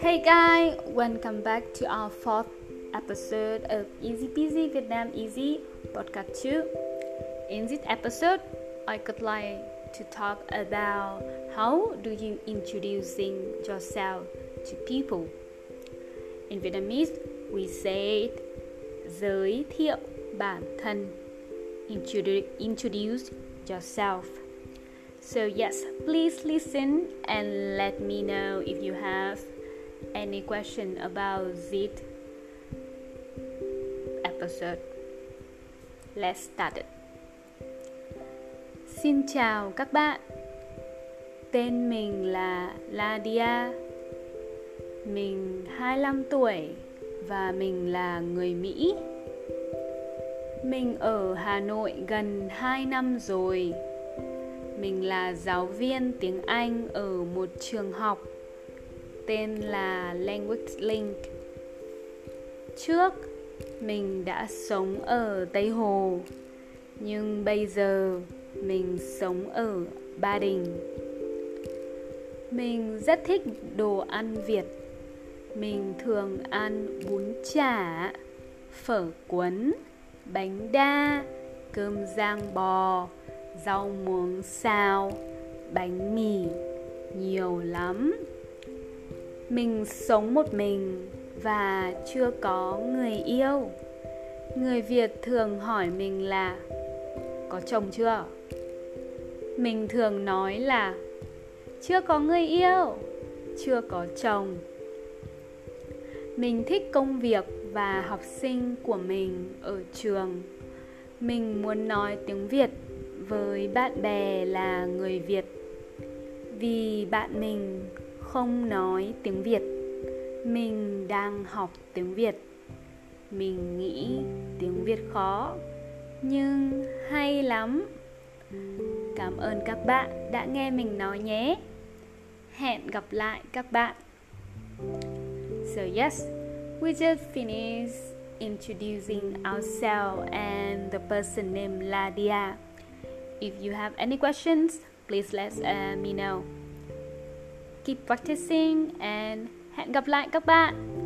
Hey guys, welcome back to our fourth episode of Easy Peasy Vietnam Easy Podcast 2. In this episode, I could like to talk about how do you introducing yourself to people. In Vietnamese, we say giới thiệu bản thân. Introduce, introduce yourself. So yes, please listen and let me know if you have any question about this episode. Let's start it. Xin chào các bạn. Tên mình là Ladia. Mình 25 tuổi và mình là người Mỹ. Mình ở Hà Nội gần 2 năm rồi. Mình là giáo viên tiếng Anh ở một trường học tên là Language Link. Trước mình đã sống ở Tây Hồ, nhưng bây giờ mình sống ở Ba Đình. Mình rất thích đồ ăn Việt. Mình thường ăn bún chả, phở cuốn, bánh đa, cơm rang bò, rau muống xào, bánh mì, nhiều lắm. Mình sống một mình và chưa có người yêu. Người việt thường hỏi mình là có chồng chưa? Mình thường nói là chưa có người yêu chưa có chồng. Mình thích công việc và học sinh của mình ở trường. Mình muốn nói tiếng việt với bạn bè là người việt. Vì bạn mình không nói tiếng việt, mình đang học tiếng việt. Mình nghĩ tiếng việt khó, nhưng hay lắm. Cảm ơn các bạn đã nghe mình nói nhé. Hẹn gặp lại các bạn. So yes, we just finished introducing ourselves and the person named ladia. If you have any questions please let uh, me know. Keep practicing and hẹn gặp lại các bạn